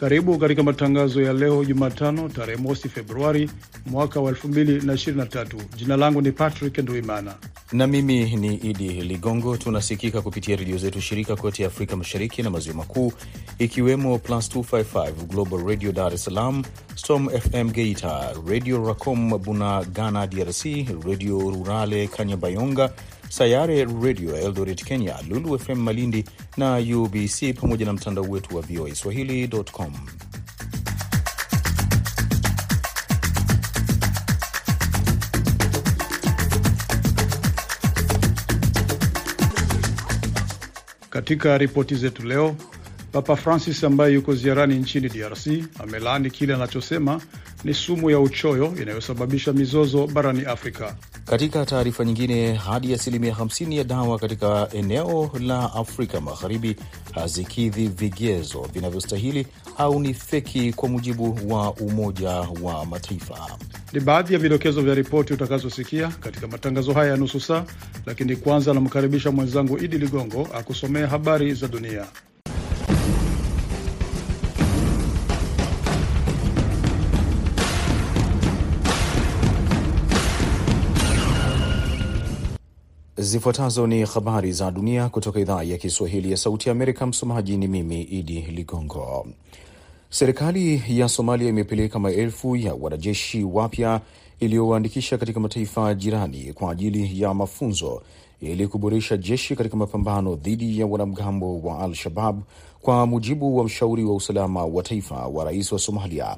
Karibu katika matangazo ya leo Jumatano, tarehe mosi Februari mwaka wa 2023. Jina langu ni Patrick Nduimana na mimi ni Idi Ligongo. Tunasikika kupitia redio zetu shirika kote Afrika Mashariki na Maziwa Makuu, ikiwemo Plus 255 Global Radio Dar es Salaam, Storm FM Geita, Radio Racom Bunagana DRC, Radio Rurale Kanyabayonga, Sayare Radio Eldoret Kenya, Lulu FM Malindi na UBC, pamoja na mtandao wetu wa VOA Swahili.com. Katika ripoti zetu leo, Papa Francis ambaye yuko ziarani nchini DRC amelaani kile anachosema ni sumu ya uchoyo inayosababisha mizozo barani Afrika. Katika taarifa nyingine, hadi asilimia 50 ya dawa katika eneo la Afrika Magharibi hazikidhi vigezo vinavyostahili au ni feki, kwa mujibu wa Umoja wa Mataifa. Ni baadhi ya vidokezo vya ripoti utakazosikia katika matangazo haya ya nusu saa, lakini kwanza anamkaribisha mwenzangu Idi Ligongo akusomea habari za dunia. Zifuatazo ni habari za dunia kutoka idhaa ya Kiswahili ya Sauti ya Amerika. Msomaji ni mimi Idi Ligongo. Serikali ya Somalia imepeleka maelfu ya wanajeshi wapya iliyowaandikisha katika mataifa jirani kwa ajili ya mafunzo ili kuboresha jeshi katika mapambano dhidi ya wanamgambo wa Al-Shabab, kwa mujibu wa mshauri wa usalama wa taifa wa rais wa Somalia.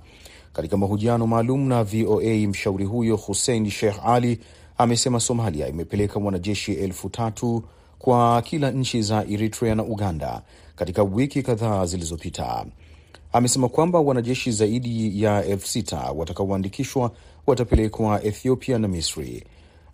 Katika mahojiano maalum na VOA, mshauri huyo Hussein Sheikh Ali amesema Somalia imepeleka wanajeshi elfu tatu kwa kila nchi za Eritrea na Uganda katika wiki kadhaa zilizopita. Amesema kwamba wanajeshi zaidi ya elfu sita watakaoandikishwa watapelekwa Ethiopia na Misri.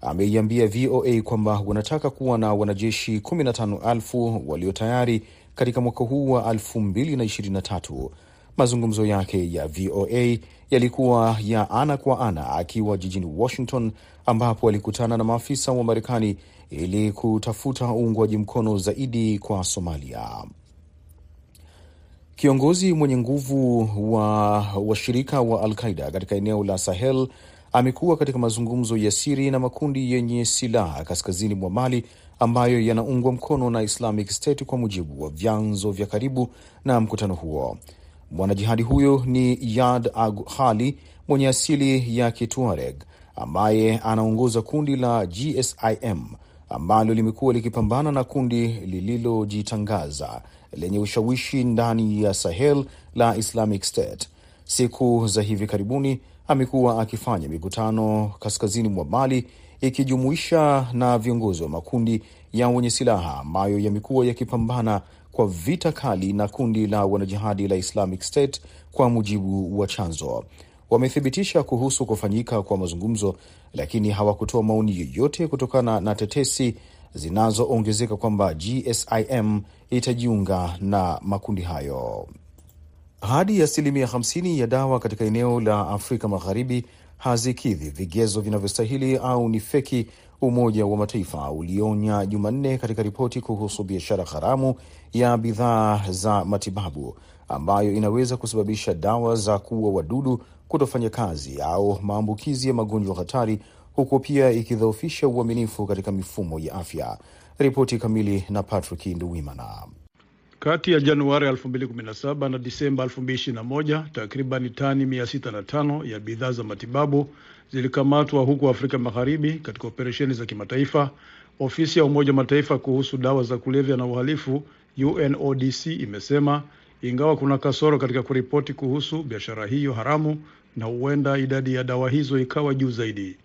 Ameiambia VOA kwamba wanataka kuwa na wanajeshi 15,000 walio tayari katika mwaka huu wa 2023. Mazungumzo yake ya VOA yalikuwa ya ana kwa ana akiwa jijini Washington, ambapo alikutana na maafisa wa Marekani ili kutafuta uungwaji mkono zaidi kwa Somalia. Kiongozi mwenye nguvu wa washirika wa Al-Qaida katika eneo la Sahel amekuwa katika mazungumzo ya siri na makundi yenye silaha kaskazini mwa Mali ambayo yanaungwa mkono na Islamic State, kwa mujibu wa vyanzo vya karibu na mkutano huo. Mwanajihadi huyo ni Yad Aghali mwenye asili ya Kituareg ambaye anaongoza kundi la GSIM ambalo limekuwa likipambana na kundi lililojitangaza lenye ushawishi ndani ya Sahel la Islamic State. Siku za hivi karibuni amekuwa akifanya mikutano kaskazini mwa Mali ikijumuisha na viongozi wa makundi ya wenye silaha ambayo yamekuwa yakipambana kwa vita kali na kundi la wanajihadi la Islamic State. Kwa mujibu wa chanzo, wamethibitisha kuhusu kufanyika kwa mazungumzo, lakini hawakutoa maoni yoyote kutokana na tetesi zinazoongezeka kwamba GSIM itajiunga na makundi hayo. Hadi asilimia 50 ya dawa katika eneo la Afrika Magharibi hazikidhi vigezo vinavyostahili au ni feki, Umoja wa Mataifa ulionya Jumanne katika ripoti kuhusu biashara haramu ya bidhaa za matibabu ambayo inaweza kusababisha dawa za kuua wadudu kutofanya kazi au maambukizi ya magonjwa hatari, huku pia ikidhoofisha uaminifu katika mifumo ya afya. Ripoti kamili na Patrick Nduwimana. Kati ya Januari 2017 na Disemba 2021 takriban tani 605 ya bidhaa za matibabu zilikamatwa huko Afrika Magharibi katika operesheni za kimataifa. Ofisi ya Umoja Mataifa kuhusu dawa za kulevya na uhalifu UNODC imesema ingawa kuna kasoro katika kuripoti kuhusu biashara hiyo haramu na huenda idadi ya dawa hizo ikawa juu zaidi.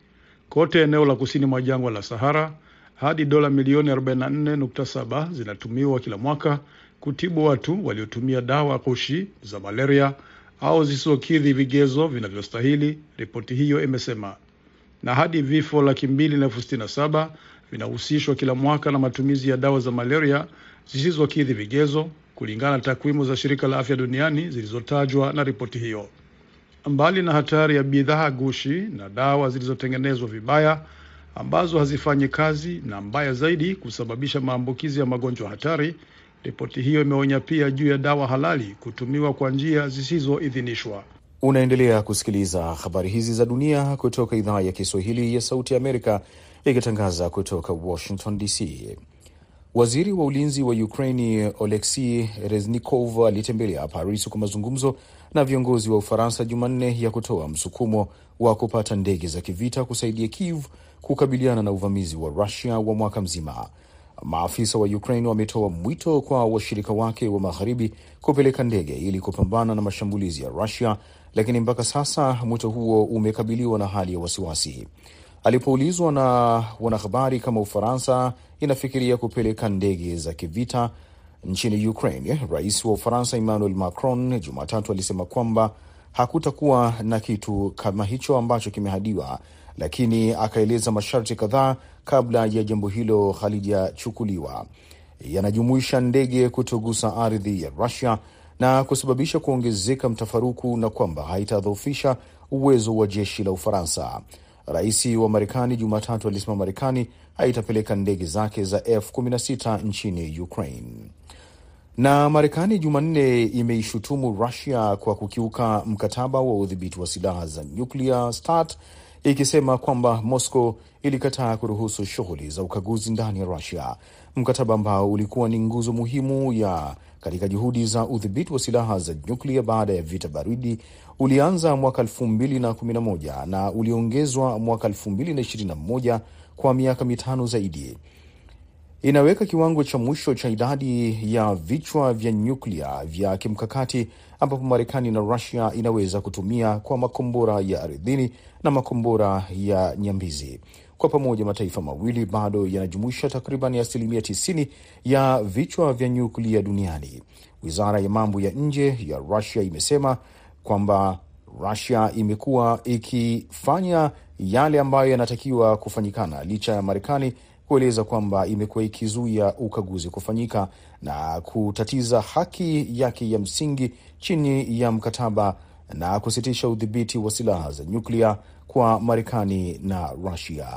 Kote eneo la kusini mwa jangwa la Sahara, hadi dola milioni 44.7 zinatumiwa kila mwaka kutibu watu waliotumia dawa kushi za malaria au zisizokidhi vigezo vinavyostahili, ripoti hiyo imesema. Na hadi vifo laki mbili na elfu sitini na saba vinahusishwa kila mwaka na matumizi ya dawa za malaria zisizokidhi vigezo, kulingana na takwimu za shirika la afya duniani zilizotajwa na ripoti hiyo. Mbali na hatari ya bidhaa gushi na dawa zilizotengenezwa vibaya ambazo hazifanyi kazi na mbaya zaidi kusababisha maambukizi ya magonjwa hatari, ripoti hiyo imeonya pia juu ya dawa halali kutumiwa kwa njia zisizoidhinishwa. Unaendelea kusikiliza habari hizi za dunia kutoka idhaa ya Kiswahili ya Sauti ya Amerika ikitangaza kutoka Washington DC. Waziri wa ulinzi wa Ukraini Oleksi Reznikov alitembelea Paris kwa mazungumzo na viongozi wa Ufaransa Jumanne ya kutoa msukumo wa kupata ndege za kivita kusaidia Kiev kukabiliana na uvamizi wa Rusia wa mwaka mzima. Maafisa wa Ukraine wametoa mwito kwa washirika wake wa magharibi kupeleka ndege ili kupambana na mashambulizi ya Rusia, lakini mpaka sasa mwito huo umekabiliwa na hali ya wasiwasi. Alipoulizwa na wanahabari kama Ufaransa inafikiria kupeleka ndege za kivita nchini Ukraine, rais wa Ufaransa Emmanuel Macron Jumatatu alisema kwamba hakutakuwa na kitu kama hicho ambacho kimehadiwa, lakini akaeleza masharti kadhaa kabla ya jambo hilo halijachukuliwa. Yanajumuisha ndege kutogusa ardhi ya Rusia na kusababisha kuongezeka mtafaruku na kwamba haitadhoofisha uwezo wa jeshi la Ufaransa. Rais wa Marekani Jumatatu alisema Marekani haitapeleka ndege zake za F16 nchini Ukraine. Na Marekani Jumanne imeishutumu Rusia kwa kukiuka mkataba wa udhibiti wa silaha za nyuklia START, ikisema kwamba Moscow ilikataa kuruhusu shughuli za ukaguzi ndani ya Rusia, mkataba ambao ulikuwa ni nguzo muhimu ya katika juhudi za udhibiti wa silaha za nyuklia baada ya vita baridi ulianza mwaka elfu mbili na kumi na uliongezwa mwaka elfu mbili na ishirini na moja kwa miaka mitano zaidi. Inaweka kiwango cha mwisho cha idadi ya vichwa vya nyuklia vya kimkakati ambapo Marekani na Rusia inaweza kutumia kwa makombora ya ardhini na makombora ya nyambizi. Kwa pamoja mataifa mawili bado yanajumuisha takriban asilimia 90 ya vichwa vya nyuklia duniani. Wizara ya mambo ya nje ya Rusia imesema kwamba Rusia imekuwa ikifanya yale ambayo yanatakiwa kufanyikana licha ya Marekani kueleza kwamba imekuwa ikizuia ukaguzi kufanyika na kutatiza haki yake ya msingi chini ya mkataba na kusitisha udhibiti wa silaha za nyuklia kwa Marekani na Rusia.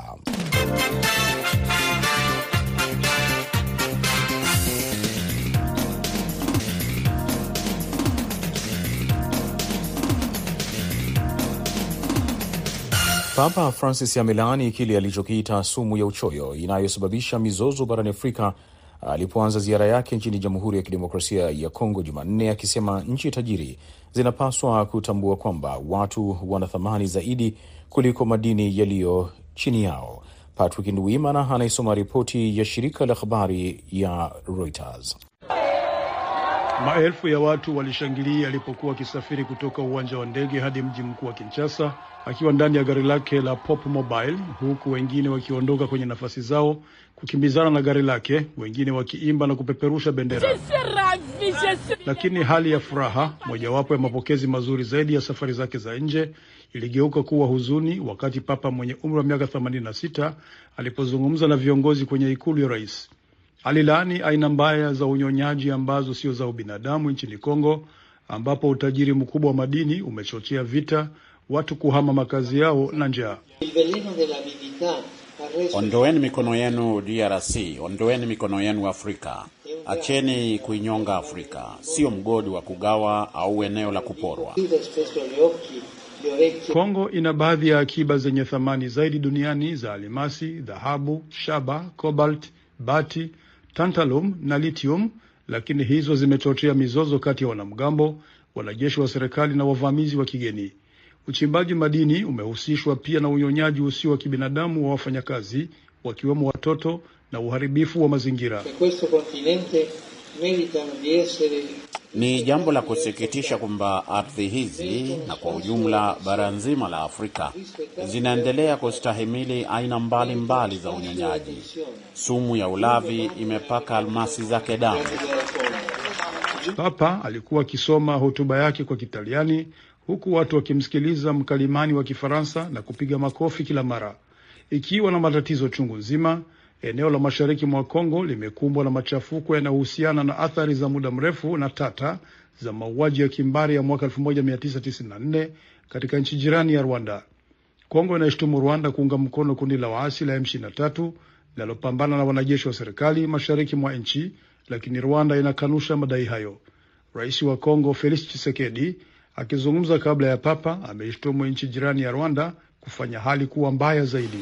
Papa Francis amelaani kile alichokiita sumu ya uchoyo inayosababisha mizozo barani Afrika alipoanza ziara yake nchini Jamhuri ya Kidemokrasia ya Kongo Jumanne, akisema nchi tajiri zinapaswa kutambua kwamba watu wana thamani zaidi kuliko madini yaliyo chini yao. Patrick Ndwimana anaisoma ripoti ya shirika la habari ya Reuters. Maelfu ya watu walishangilia alipokuwa akisafiri kutoka uwanja wa ndege hadi mji mkuu wa Kinshasa akiwa ndani ya gari lake la Pop Mobile, huku wengine wakiondoka kwenye nafasi zao kukimbizana na gari lake, wengine wakiimba na kupeperusha bendera. Lakini hali ya furaha, mojawapo ya mapokezi mazuri zaidi ya safari zake za nje, iligeuka kuwa huzuni wakati Papa mwenye umri wa miaka 86 alipozungumza na viongozi kwenye ikulu ya rais. Alilaani aina mbaya za unyonyaji ambazo sio za ubinadamu nchini Kongo, ambapo utajiri mkubwa wa madini umechochea vita, watu kuhama makazi yao na njaa. Ondoeni mikono yenu DRC, ondoeni mikono yenu Afrika. Acheni kuinyonga Afrika, sio mgodi wa kugawa au eneo la kuporwa. Kongo ina baadhi ya akiba zenye thamani zaidi duniani za alimasi, dhahabu, shaba, cobalt, bati tantalum na lithium, lakini hizo zimechochea mizozo kati ya wanamgambo, wanajeshi wa serikali na wavamizi wa kigeni. Uchimbaji madini umehusishwa pia na unyonyaji usio wa kibinadamu wa wafanyakazi, wakiwemo watoto na uharibifu wa mazingira. Ni jambo la kusikitisha kwamba ardhi hizi na kwa ujumla bara nzima la Afrika zinaendelea kustahimili aina mbalimbali mbali za unyonyaji. Sumu ya ulavi imepaka almasi zake damu. Papa alikuwa akisoma hotuba yake kwa Kitaliani huku watu wakimsikiliza mkalimani wa Kifaransa na kupiga makofi kila mara. Ikiwa na matatizo chungu nzima, eneo la mashariki mwa Kongo limekumbwa na machafuko yanayohusiana na athari za muda mrefu na tata za mauaji ya kimbari ya mwaka 1994 katika nchi jirani ya Rwanda. Kongo inaishtumu Rwanda kuunga mkono kundi la waasi la M23 linalopambana na wanajeshi wa serikali mashariki mwa nchi, lakini Rwanda inakanusha madai hayo. Rais wa Kongo Felix Tshisekedi akizungumza kabla ya Papa ameishtumu nchi jirani ya Rwanda kufanya hali kuwa mbaya zaidi.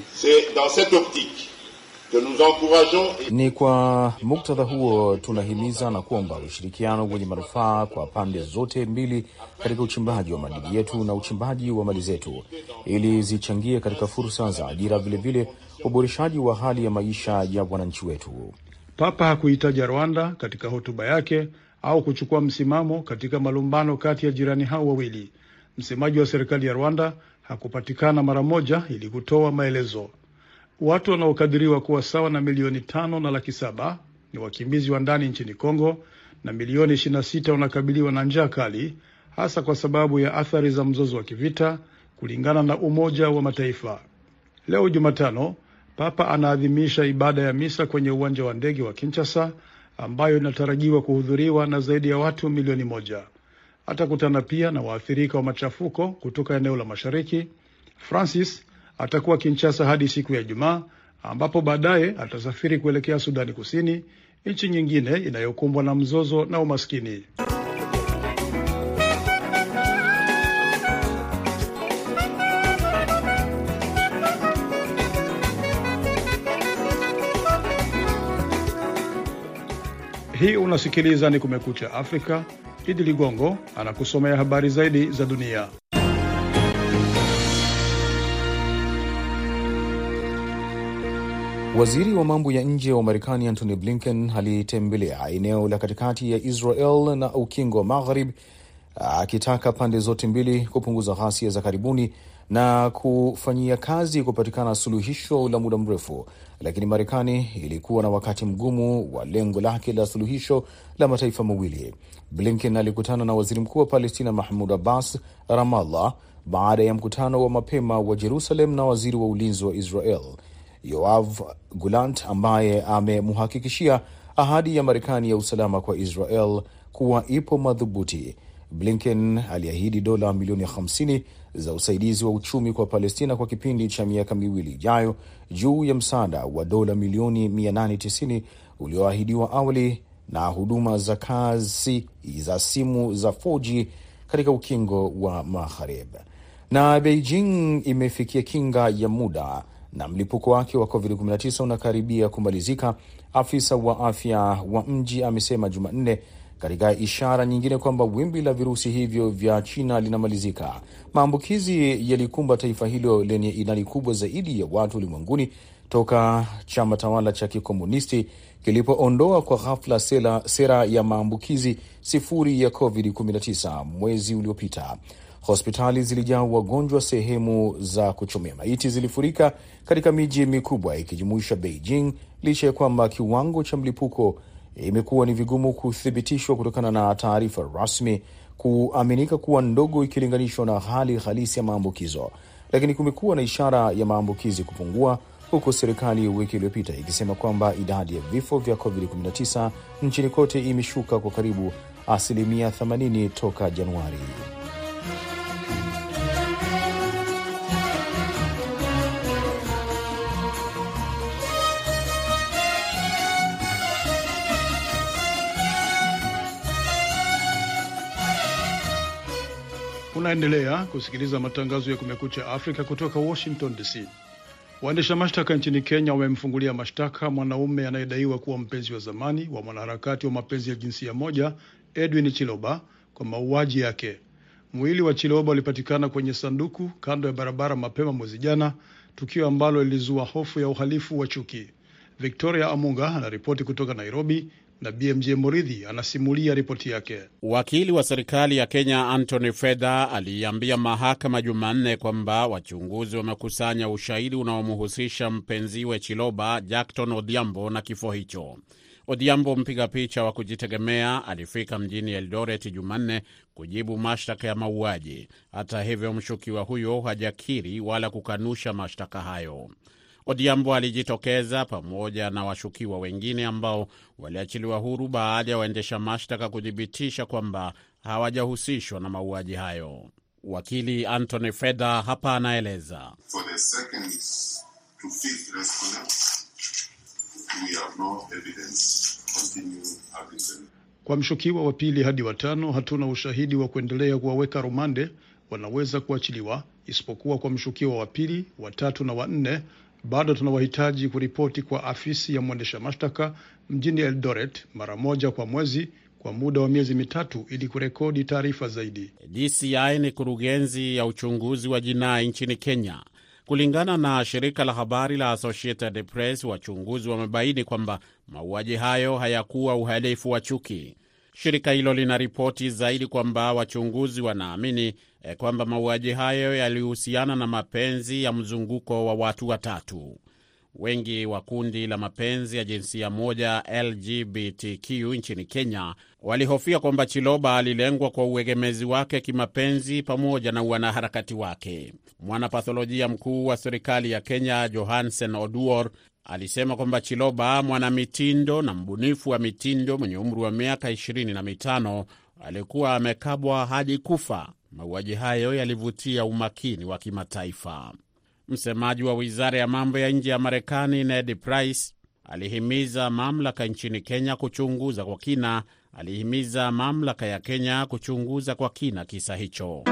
Ni kwa muktadha huo tunahimiza na kuomba ushirikiano wenye manufaa kwa pande zote mbili katika uchimbaji wa madini yetu na uchimbaji wa mali zetu, ili zichangie katika fursa za ajira, vilevile uboreshaji wa hali ya maisha ya wananchi wetu. Papa hakuitaja Rwanda katika hotuba yake au kuchukua msimamo katika malumbano kati ya jirani hao wawili. Msemaji wa serikali ya Rwanda hakupatikana mara moja ili kutoa maelezo. Watu wanaokadiriwa kuwa sawa na milioni tano na laki saba ni wakimbizi wa ndani nchini Kongo na milioni 26 wanakabiliwa na njaa kali, hasa kwa sababu ya athari za mzozo wa kivita, kulingana na Umoja wa Mataifa. Leo Jumatano, Papa anaadhimisha ibada ya misa kwenye uwanja wa ndege wa Kinshasa ambayo inatarajiwa kuhudhuriwa na zaidi ya watu milioni moja. Atakutana pia na waathirika wa machafuko kutoka eneo la mashariki. Francis atakuwa Kinshasa hadi siku ya Ijumaa ambapo baadaye atasafiri kuelekea Sudani Kusini, nchi nyingine inayokumbwa na mzozo na umaskini. Hii unasikiliza ni Kumekucha Afrika. Idi Ligongo anakusomea habari zaidi za dunia. Waziri wa mambo ya nje wa Marekani Antony Blinken alitembelea eneo la katikati ya Israel na ukingo wa Magharibi akitaka pande zote mbili kupunguza ghasia za karibuni na kufanyia kazi kupatikana suluhisho la muda mrefu, lakini Marekani ilikuwa na wakati mgumu wa lengo lake la suluhisho la mataifa mawili. Blinken alikutana na waziri mkuu wa Palestina Mahmud Abbas Ramallah baada ya mkutano wa mapema wa Jerusalem na waziri wa ulinzi wa Israel Yoav Gulant ambaye amemhakikishia ahadi ya Marekani ya usalama kwa Israel kuwa ipo madhubuti. Blinken aliahidi dola milioni 50 za usaidizi wa uchumi kwa Palestina kwa kipindi cha miaka miwili ijayo juu ya msaada wa dola milioni 890 ulioahidiwa awali na huduma za kazi za simu za 4G katika ukingo wa Magharibi. Na Beijing imefikia kinga ya muda na mlipuko wake wa COVID-19 unakaribia kumalizika, afisa wa afya wa mji amesema Jumanne, katika ishara nyingine kwamba wimbi la virusi hivyo vya China linamalizika. Maambukizi yalikumba taifa hilo lenye idadi kubwa zaidi ya watu ulimwenguni toka chama tawala cha kikomunisti kilipoondoa kwa ghafla sera, sera ya maambukizi sifuri ya COVID-19 mwezi uliopita. Hospitali zilijaa wagonjwa, sehemu za kuchomea maiti zilifurika katika miji mikubwa ikijumuisha Beijing, licha ya kwamba kiwango cha mlipuko imekuwa ni vigumu kuthibitishwa kutokana na taarifa rasmi kuaminika kuwa ndogo ikilinganishwa na hali halisi ya maambukizo, lakini kumekuwa na ishara ya maambukizi kupungua, huku serikali wiki iliyopita ikisema kwamba idadi ya vifo vya COVID-19 nchini kote imeshuka kwa karibu asilimia 80 toka Januari. Unaendelea kusikiliza matangazo ya Kumekucha Afrika kutoka Washington DC. Waendesha mashtaka nchini Kenya wamemfungulia mashtaka mwanaume anayedaiwa kuwa mpenzi wa zamani wa mwanaharakati wa mapenzi ya jinsia moja Edwin Chiloba kwa mauaji yake. Mwili wa Chiloba ulipatikana kwenye sanduku kando ya barabara mapema mwezi jana, tukio ambalo lilizua hofu ya uhalifu wa chuki. Victoria Amunga anaripoti kutoka Nairobi na BMJ Muridhi anasimulia ripoti yake. Wakili wa serikali ya Kenya Anthony Fedha aliiambia mahakama Jumanne kwamba wachunguzi wamekusanya ushahidi unaomhusisha mpenziwe Chiloba, Jackton Odhiambo, na kifo hicho. Odhiambo, mpiga picha wa kujitegemea, alifika mjini Eldoret Jumanne kujibu mashtaka ya mauaji. Hata hivyo, mshukiwa huyo hajakiri wala kukanusha mashtaka hayo. Odhiambo alijitokeza pamoja na washukiwa wengine ambao waliachiliwa huru baada ya waendesha mashtaka kuthibitisha kwamba hawajahusishwa na mauaji hayo. Wakili Anthony Fedha hapa anaeleza. Kwa mshukiwa wa pili hadi watano hatuna ushahidi wa kuendelea kuwaweka rumande, wanaweza kuachiliwa, isipokuwa kwa mshukiwa wa pili, watatu na wanne bado tunawahitaji kuripoti kwa afisi ya mwendesha mashtaka mjini Eldoret mara moja kwa mwezi kwa muda wa miezi mitatu ili kurekodi taarifa zaidi. DCI ni kurugenzi ya uchunguzi wa jinai nchini Kenya. Kulingana na shirika la habari la Associated Press, wachunguzi wamebaini kwamba mauaji hayo hayakuwa uhalifu wa chuki. Shirika hilo lina ripoti zaidi kwamba wachunguzi wanaamini eh, kwamba mauaji hayo yalihusiana na mapenzi ya mzunguko wa watu watatu. Wengi wa kundi la mapenzi ya jinsia moja LGBTQ nchini Kenya walihofia kwamba Chiloba alilengwa kwa uegemezi wake kimapenzi pamoja na wanaharakati wake. Mwanapatholojia mkuu wa serikali ya Kenya Johansen Oduor alisema kwamba Chiloba, mwanamitindo na mbunifu wa mitindo mwenye umri wa miaka ishirini na mitano, alikuwa amekabwa hadi kufa. Mauaji hayo yalivutia umakini wa kimataifa. Msemaji wa wizara ya mambo ya nje ya Marekani Ned Price alihimiza mamlaka nchini Kenya kuchunguza kwa kina alihimiza mamlaka ya Kenya kuchunguza kwa kina kisa hicho.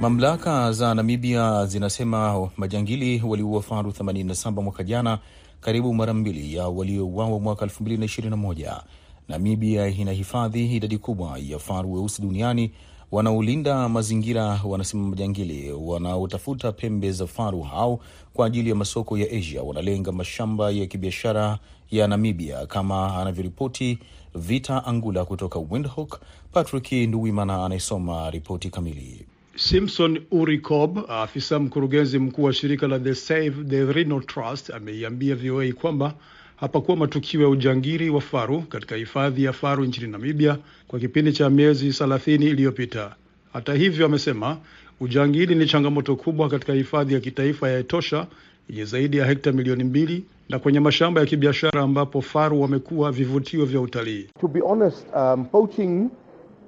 Mamlaka za Namibia zinasema majangili waliua faru 87 mwaka jana, karibu mara mbili ya waliouawa mwaka 2021. Namibia inahifadhi idadi kubwa ya faru weusi duniani wanaolinda mazingira. Wanasema majangili wanaotafuta pembe za faru hao kwa ajili ya masoko ya Asia wanalenga mashamba ya kibiashara ya Namibia, kama anavyoripoti Vita Angula kutoka Windhoek. Patrick Nduwimana anayesoma ripoti kamili. Simpson Uricob, afisa mkurugenzi mkuu wa shirika la The Save the Rhino Trust, ameiambia VOA kwamba hapakuwa matukio ya ujangiri wa faru katika hifadhi ya faru nchini Namibia kwa kipindi cha miezi 30 iliyopita. Hata hivyo, amesema ujangili ni changamoto kubwa katika hifadhi ya kitaifa ya Etosha yenye zaidi ya hekta milioni mbili na kwenye mashamba ya kibiashara ambapo faru wamekuwa vivutio vya utalii. To be honest, um, poaching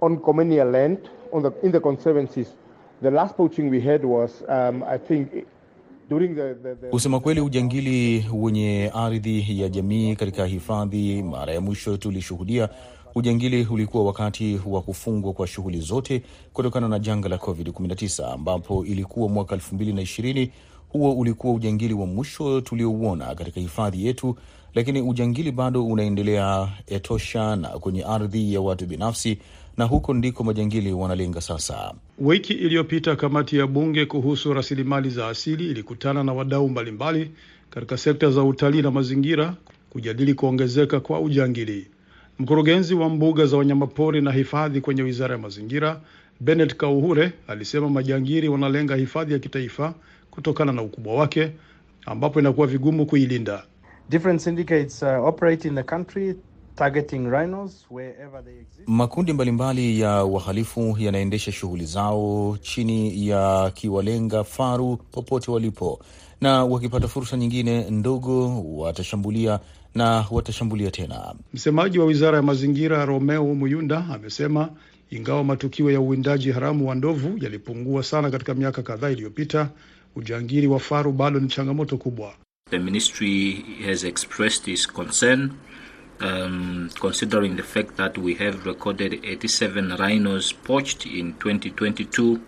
on communal land on the, in the conservancies, the last poaching we had was um, I think Kusema kweli, ujangili wenye ardhi ya jamii katika hifadhi, mara ya mwisho tulishuhudia ujangili ulikuwa wakati wa kufungwa kwa shughuli zote kutokana na janga la COVID-19 ambapo ilikuwa mwaka 2020. Huo ulikuwa ujangili wa mwisho tuliouona katika hifadhi yetu, lakini ujangili bado unaendelea Etosha na kwenye ardhi ya watu binafsi, na huko ndiko majangili wanalenga sasa. Wiki iliyopita kamati ya bunge kuhusu rasilimali za asili ilikutana na wadau mbalimbali katika sekta za utalii na mazingira kujadili kuongezeka kwa ujangili. Mkurugenzi wa mbuga za wanyamapori na hifadhi kwenye wizara ya mazingira Bennett Kauhure alisema majangili wanalenga hifadhi ya kitaifa kutokana na ukubwa wake, ambapo inakuwa vigumu kuilinda. Different syndicates uh, operate in the country targeting rhinos wherever they exist. Makundi mbalimbali ya wahalifu yanaendesha shughuli zao chini ya kiwalenga faru popote walipo, na wakipata fursa nyingine ndogo watashambulia na watashambulia tena. Msemaji wa wizara ya mazingira Romeo Muyunda amesema ingawa matukio ya uwindaji haramu wa ndovu yalipungua sana katika miaka kadhaa iliyopita, ujangili wa faru bado ni changamoto kubwa. The ministry has expressed its concern um, considering the fact that we have recorded 87 rhinos poached in 2022.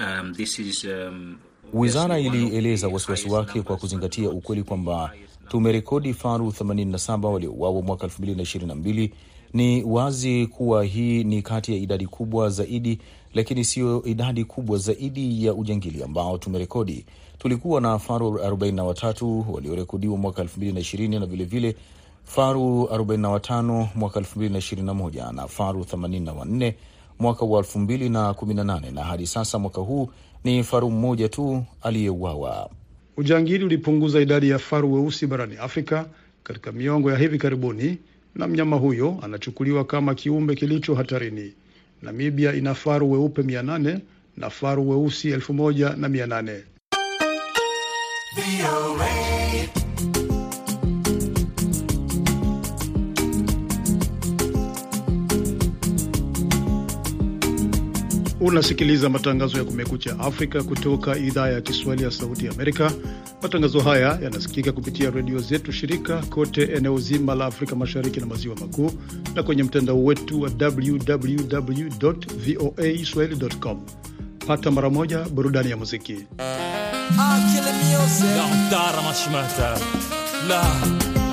Um, this is, um, Wizara ilieleza wasiwasi wake kwa kuzingatia ukweli kwamba tumerekodi faru 87 waliouawa mwaka 2022. Ni wazi kuwa hii ni kati ya idadi kubwa zaidi, lakini siyo idadi kubwa zaidi ya ujangili ambao tumerekodi. Tulikuwa na faru 43 waliorekodiwa mwaka 2020 na vilevile faru 45 mwaka 2021 na faru 84 mwaka wa 2018 na hadi sasa mwaka huu ni faru mmoja tu aliyeuawa. Ujangili ulipunguza idadi ya faru weusi barani Afrika katika miongo ya hivi karibuni, na mnyama huyo anachukuliwa kama kiumbe kilicho hatarini. Namibia ina faru weupe 800 na faru weusi 1800. Unasikiliza matangazo ya Kumekucha Afrika kutoka idhaa ya Kiswahili ya Sauti Amerika. Matangazo haya yanasikika kupitia redio zetu shirika kote eneo zima la Afrika Mashariki na Maziwa Makuu, na kwenye mtandao wetu wa www voa swahili.com. Pata mara moja burudani ya muziki.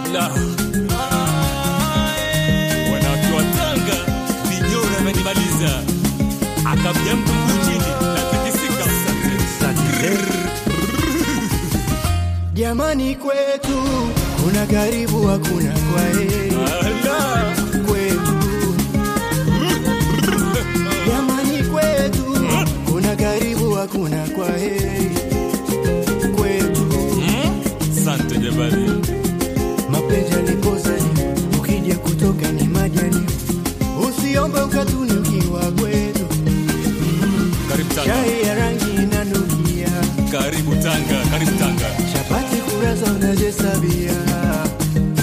Wanawake Jamani, kwetu kuna karibu, hakuna kwaheri kwetu. Jamani, kwetu kuna karibu, hakuna kwaheri kwetu. Sante jamani, Mapenzi yalikozani, ukija kutoka unazihesabia.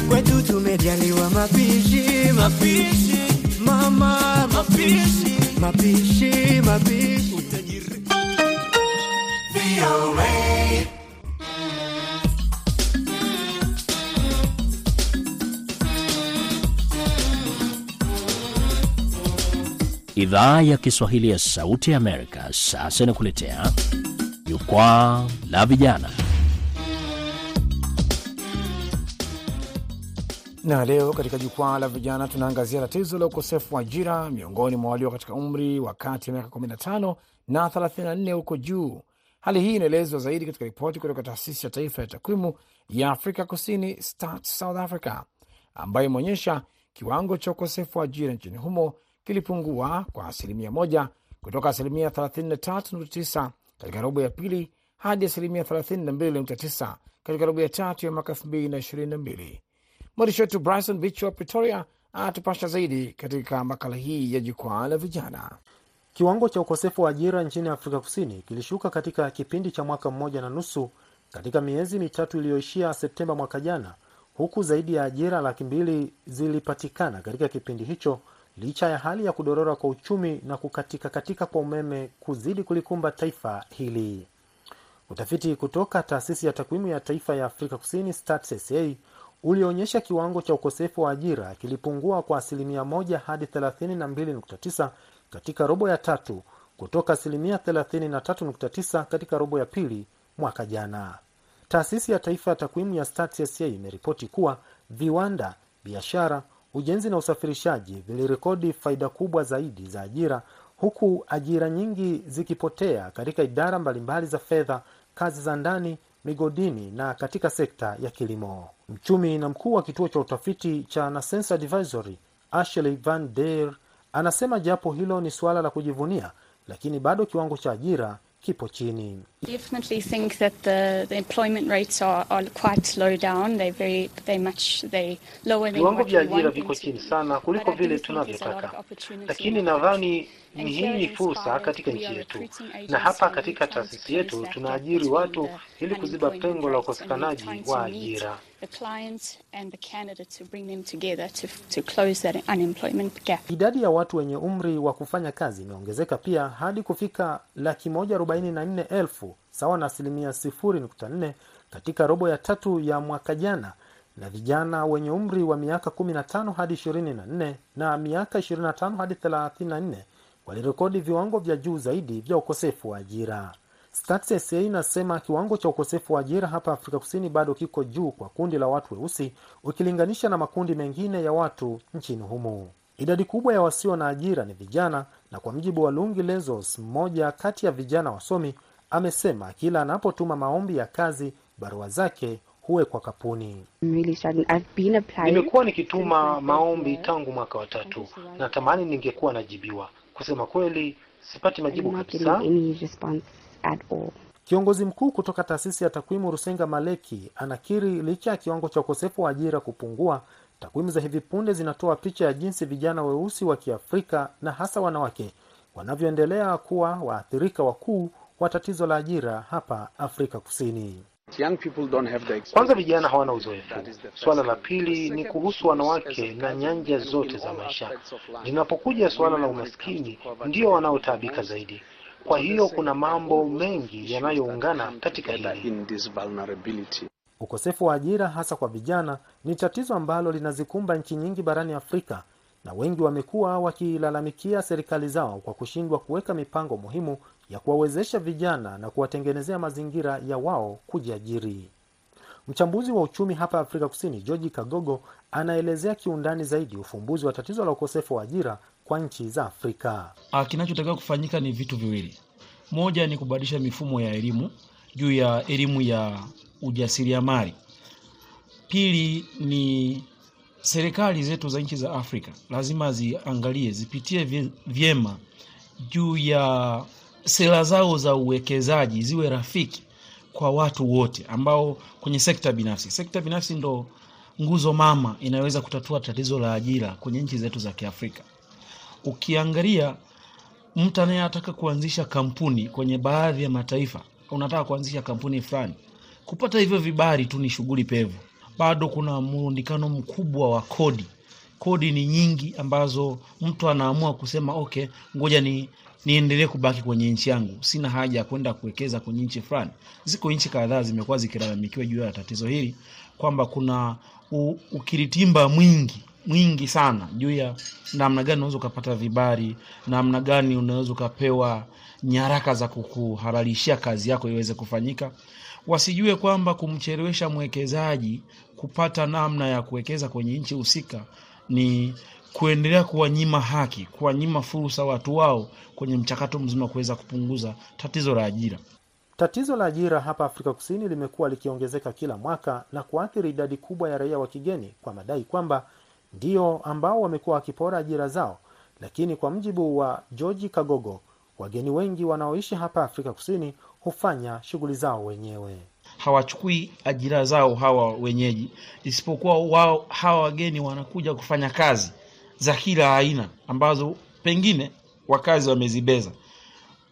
Kwetu tumejaliwa mapishi, mapishi, mama, mapishi, mapishi, mapishi. Idhaa ya Kiswahili ya Sauti ya Amerika sasa inakuletea jukwaa la vijana. Na leo katika jukwaa la vijana tunaangazia tatizo la ukosefu wa ajira miongoni mwa walio katika umri wa kati ya miaka 15 na 34 huko juu. Hali hii inaelezwa zaidi katika ripoti kutoka taasisi ya taifa ya takwimu ya Afrika Kusini, Stats South Africa, ambayo imeonyesha kiwango cha ukosefu wa ajira nchini humo kilipungua kwa asilimia moja kutoka asilimia 33.9 katika robo ya pili hadi asilimia 32.9 katika robo ya tatu ya mwaka 2022. Mwandishi wetu Bryson Bich wa Pretoria anatupasha zaidi katika makala hii ya jukwaa la vijana. Kiwango cha ukosefu wa ajira nchini Afrika Kusini kilishuka katika kipindi cha mwaka mmoja na nusu katika miezi mitatu iliyoishia Septemba mwaka jana, huku zaidi ya ajira laki mbili zilipatikana katika kipindi hicho, licha ya hali ya kudorora kwa uchumi na kukatika katika kwa umeme kuzidi kulikumba taifa hili. Utafiti kutoka taasisi ya takwimu ya taifa ya Afrika Kusini Stats SA ulionyesha kiwango cha ukosefu wa ajira kilipungua kwa asilimia moja hadi 32.9 katika robo ya tatu kutoka asilimia 33.9 katika robo ya pili mwaka jana. Taasisi ya taifa ya takwimu ya Stats imeripoti kuwa viwanda, biashara, ujenzi na usafirishaji vilirekodi faida kubwa zaidi za ajira, huku ajira nyingi zikipotea katika idara mbalimbali za fedha, kazi za ndani, migodini na katika sekta ya kilimo. Mchumi na mkuu wa kituo cha utafiti cha Nasense Advisory Ashley Van Der anasema japo hilo ni suala la kujivunia, lakini bado kiwango cha ajira kipo chini. definitely think that the, the employment rates are, are quite low down. They're very, they much, they lower than Viwango vya ajira viko chini sana kuliko vile tunavyotaka, lakini nadhani ni hii ni fursa katika nchi yetu, na hapa katika taasisi yetu tunaajiri watu ili kuziba pengo la ukosekanaji wa meet ajira. The clients and the candidates to bring them together to, to close that unemployment gap. Idadi ya watu wenye umri wa kufanya kazi imeongezeka pia hadi kufika laki moja arobaini na nne elfu sawa na asilimia sifuri nukta nne katika robo ya tatu ya mwaka jana, na vijana wenye umri wa miaka 15 hadi 24 na miaka 25 hadi 34 walirekodi viwango vya juu zaidi vya ukosefu wa ajira. Stats SA inasema kiwango cha ukosefu wa ajira hapa Afrika Kusini bado kiko juu kwa kundi la watu weusi ukilinganisha na makundi mengine ya watu nchini humo. Idadi kubwa ya wasio na ajira ni vijana, na kwa mjibu wa Lungi Lezos, mmoja kati ya vijana wasomi, amesema kila anapotuma maombi ya kazi, barua zake huwekwa kapuni. Nimekuwa nikituma maombi tangu mwaka wa tatu, natamani ningekuwa najibiwa. Kusema kweli, sipati majibu kabisa. Kiongozi mkuu kutoka taasisi ya takwimu Rusenga Maleki anakiri licha ya kiwango cha ukosefu wa ajira kupungua, takwimu za hivi punde zinatoa picha ya jinsi vijana weusi wa Kiafrika na hasa wanawake wanavyoendelea kuwa waathirika wakuu wa tatizo la ajira hapa Afrika Kusini. Kwanza, vijana hawana uzoefu. Suala la pili ni kuhusu wanawake na nyanja zote za maisha. Linapokuja suala la umaskini, ndio wanaotaabika zaidi. Kwa hiyo kuna mambo mengi yanayoungana katika hili. Ukosefu wa ajira hasa kwa vijana ni tatizo ambalo linazikumba nchi nyingi barani Afrika, na wengi wamekuwa wakilalamikia serikali zao kwa kushindwa kuweka mipango muhimu ya kuwawezesha vijana na kuwatengenezea mazingira ya wao kujiajiri. Mchambuzi wa uchumi hapa Afrika Kusini, George Kagogo, anaelezea kiundani zaidi ufumbuzi wa tatizo la ukosefu wa ajira kwa nchi za Afrika. Kinachotakiwa kufanyika ni vitu viwili. Moja ni kubadilisha mifumo ya elimu juu ya elimu ya ujasiriamali. Pili ni serikali zetu za nchi za Afrika lazima ziangalie, zipitie vyema juu ya sera zao za uwekezaji ziwe rafiki kwa watu wote ambao kwenye sekta binafsi. Sekta binafsi ndo nguzo mama inayoweza kutatua tatizo la ajira kwenye nchi zetu za Kiafrika. Ukiangalia mtu anayetaka kuanzisha kampuni kwenye baadhi ya mataifa, unataka kuanzisha kampuni fulani, kupata hivyo vibali tu ni shughuli pevu. Bado kuna mrundikano mkubwa wa kodi. Kodi ni nyingi ambazo mtu anaamua kusema okay, ngoja ni niendelee kubaki kwenye nchi yangu, sina haja ya kwenda kuwekeza kwenye nchi fulani. Ziko nchi kadhaa zimekuwa zikilalamikiwa juu ya tatizo hili kwamba kuna ukiritimba mwingi mwingi sana juu ya namna gani unaweza ukapata vibari namna gani unaweza ukapewa nyaraka za kukuhalalishia kazi yako iweze kufanyika. Wasijue kwamba kumchelewesha mwekezaji kupata namna ya kuwekeza kwenye nchi husika ni kuendelea kuwanyima haki, kuwanyima fursa watu wao kwenye mchakato mzima wa kuweza kupunguza tatizo la ajira. Tatizo la ajira hapa Afrika Kusini limekuwa likiongezeka kila mwaka na kuathiri idadi kubwa ya raia wa kigeni kwa madai kwamba ndio ambao wamekuwa wakipora ajira zao. Lakini kwa mjibu wa George Kagogo, wageni wengi wanaoishi hapa Afrika Kusini hufanya shughuli zao wenyewe. Hawachukui ajira zao hawa wenyeji, isipokuwa wao hawa wageni wanakuja kufanya kazi za kila aina ambazo pengine wakazi wamezibeza.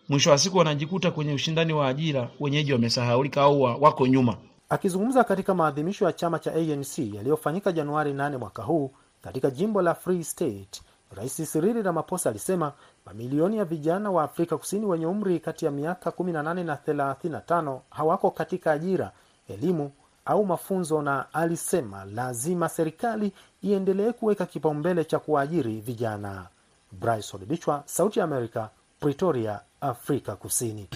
Mwisho wa siku wanajikuta kwenye ushindani wa ajira, wenyeji wamesahaulika au wako nyuma. Akizungumza katika maadhimisho ya chama cha ANC yaliyofanyika Januari 8 mwaka huu katika jimbo la Free State, Rais Cyril Ramaphosa alisema mamilioni ya vijana wa Afrika Kusini wenye umri kati ya miaka 18 na 35 hawako katika ajira, elimu au mafunzo, na alisema lazima serikali iendelee kuweka kipaumbele cha kuwaajiri vijana. Bryce Odichwa, Sauti ya Amerika, Pretoria, Afrika Kusini.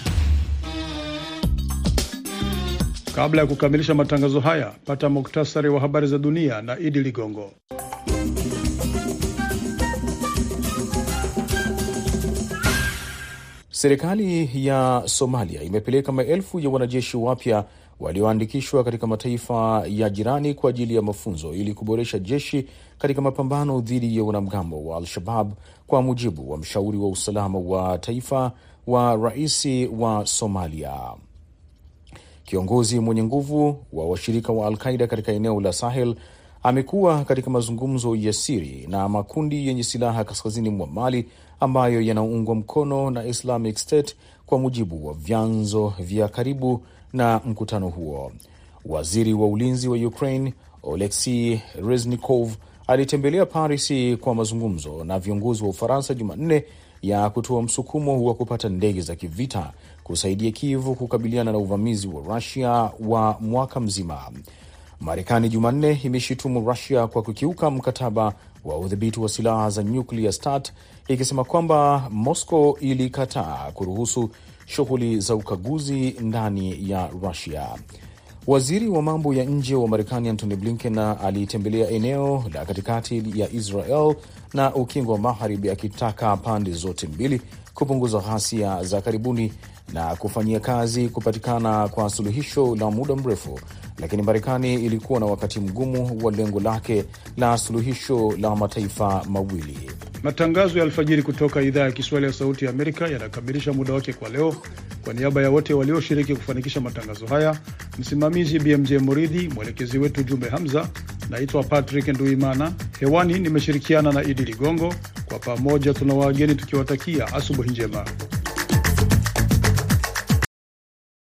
Kabla ya kukamilisha matangazo haya, pata muktasari wa habari za dunia na Idi Ligongo. Serikali ya Somalia imepeleka maelfu ya wanajeshi wapya walioandikishwa katika mataifa ya jirani kwa ajili ya mafunzo ili kuboresha jeshi katika mapambano dhidi ya wanamgambo wa Al-Shabab, kwa mujibu wa mshauri wa usalama wa taifa wa rais wa Somalia. Kiongozi mwenye nguvu wa washirika wa Al-Qaida katika eneo la Sahel amekuwa katika mazungumzo ya siri na makundi yenye silaha kaskazini mwa Mali ambayo yanaungwa mkono na Islamic State, kwa mujibu wa vyanzo vya karibu na mkutano huo. Waziri wa ulinzi wa Ukraine Oleksi Reznikov alitembelea Paris kwa mazungumzo na viongozi wa Ufaransa Jumanne ya kutoa msukumo wa kupata ndege za kivita kusaidia Kiev kukabiliana na uvamizi wa Rusia wa mwaka mzima. Marekani Jumanne imeshitumu Rusia kwa kukiuka mkataba wa udhibiti wa silaha za nyuklia START, ikisema kwamba Moscow ilikataa kuruhusu shughuli za ukaguzi ndani ya Rusia. Waziri wa mambo ya nje wa Marekani Antony Blinken alitembelea eneo la katikati ya Israel na ukingo wa Magharibi, akitaka pande zote mbili kupunguza ghasia za karibuni na kufanyia kazi kupatikana kwa suluhisho la muda mrefu, lakini Marekani ilikuwa na wakati mgumu wa lengo lake la suluhisho la mataifa mawili. Matangazo ya alfajiri kutoka idhaa ya Kiswahili ya Sauti ya Amerika yanakamilisha muda wake kwa leo. Kwa niaba ya wote walioshiriki kufanikisha matangazo haya, msimamizi BMJ Muridhi, mwelekezi wetu Jumbe Hamza. Naitwa Patrick Nduimana, hewani nimeshirikiana na Idi Ligongo. Kwa pamoja tuna wageni tukiwatakia asubuhi njema.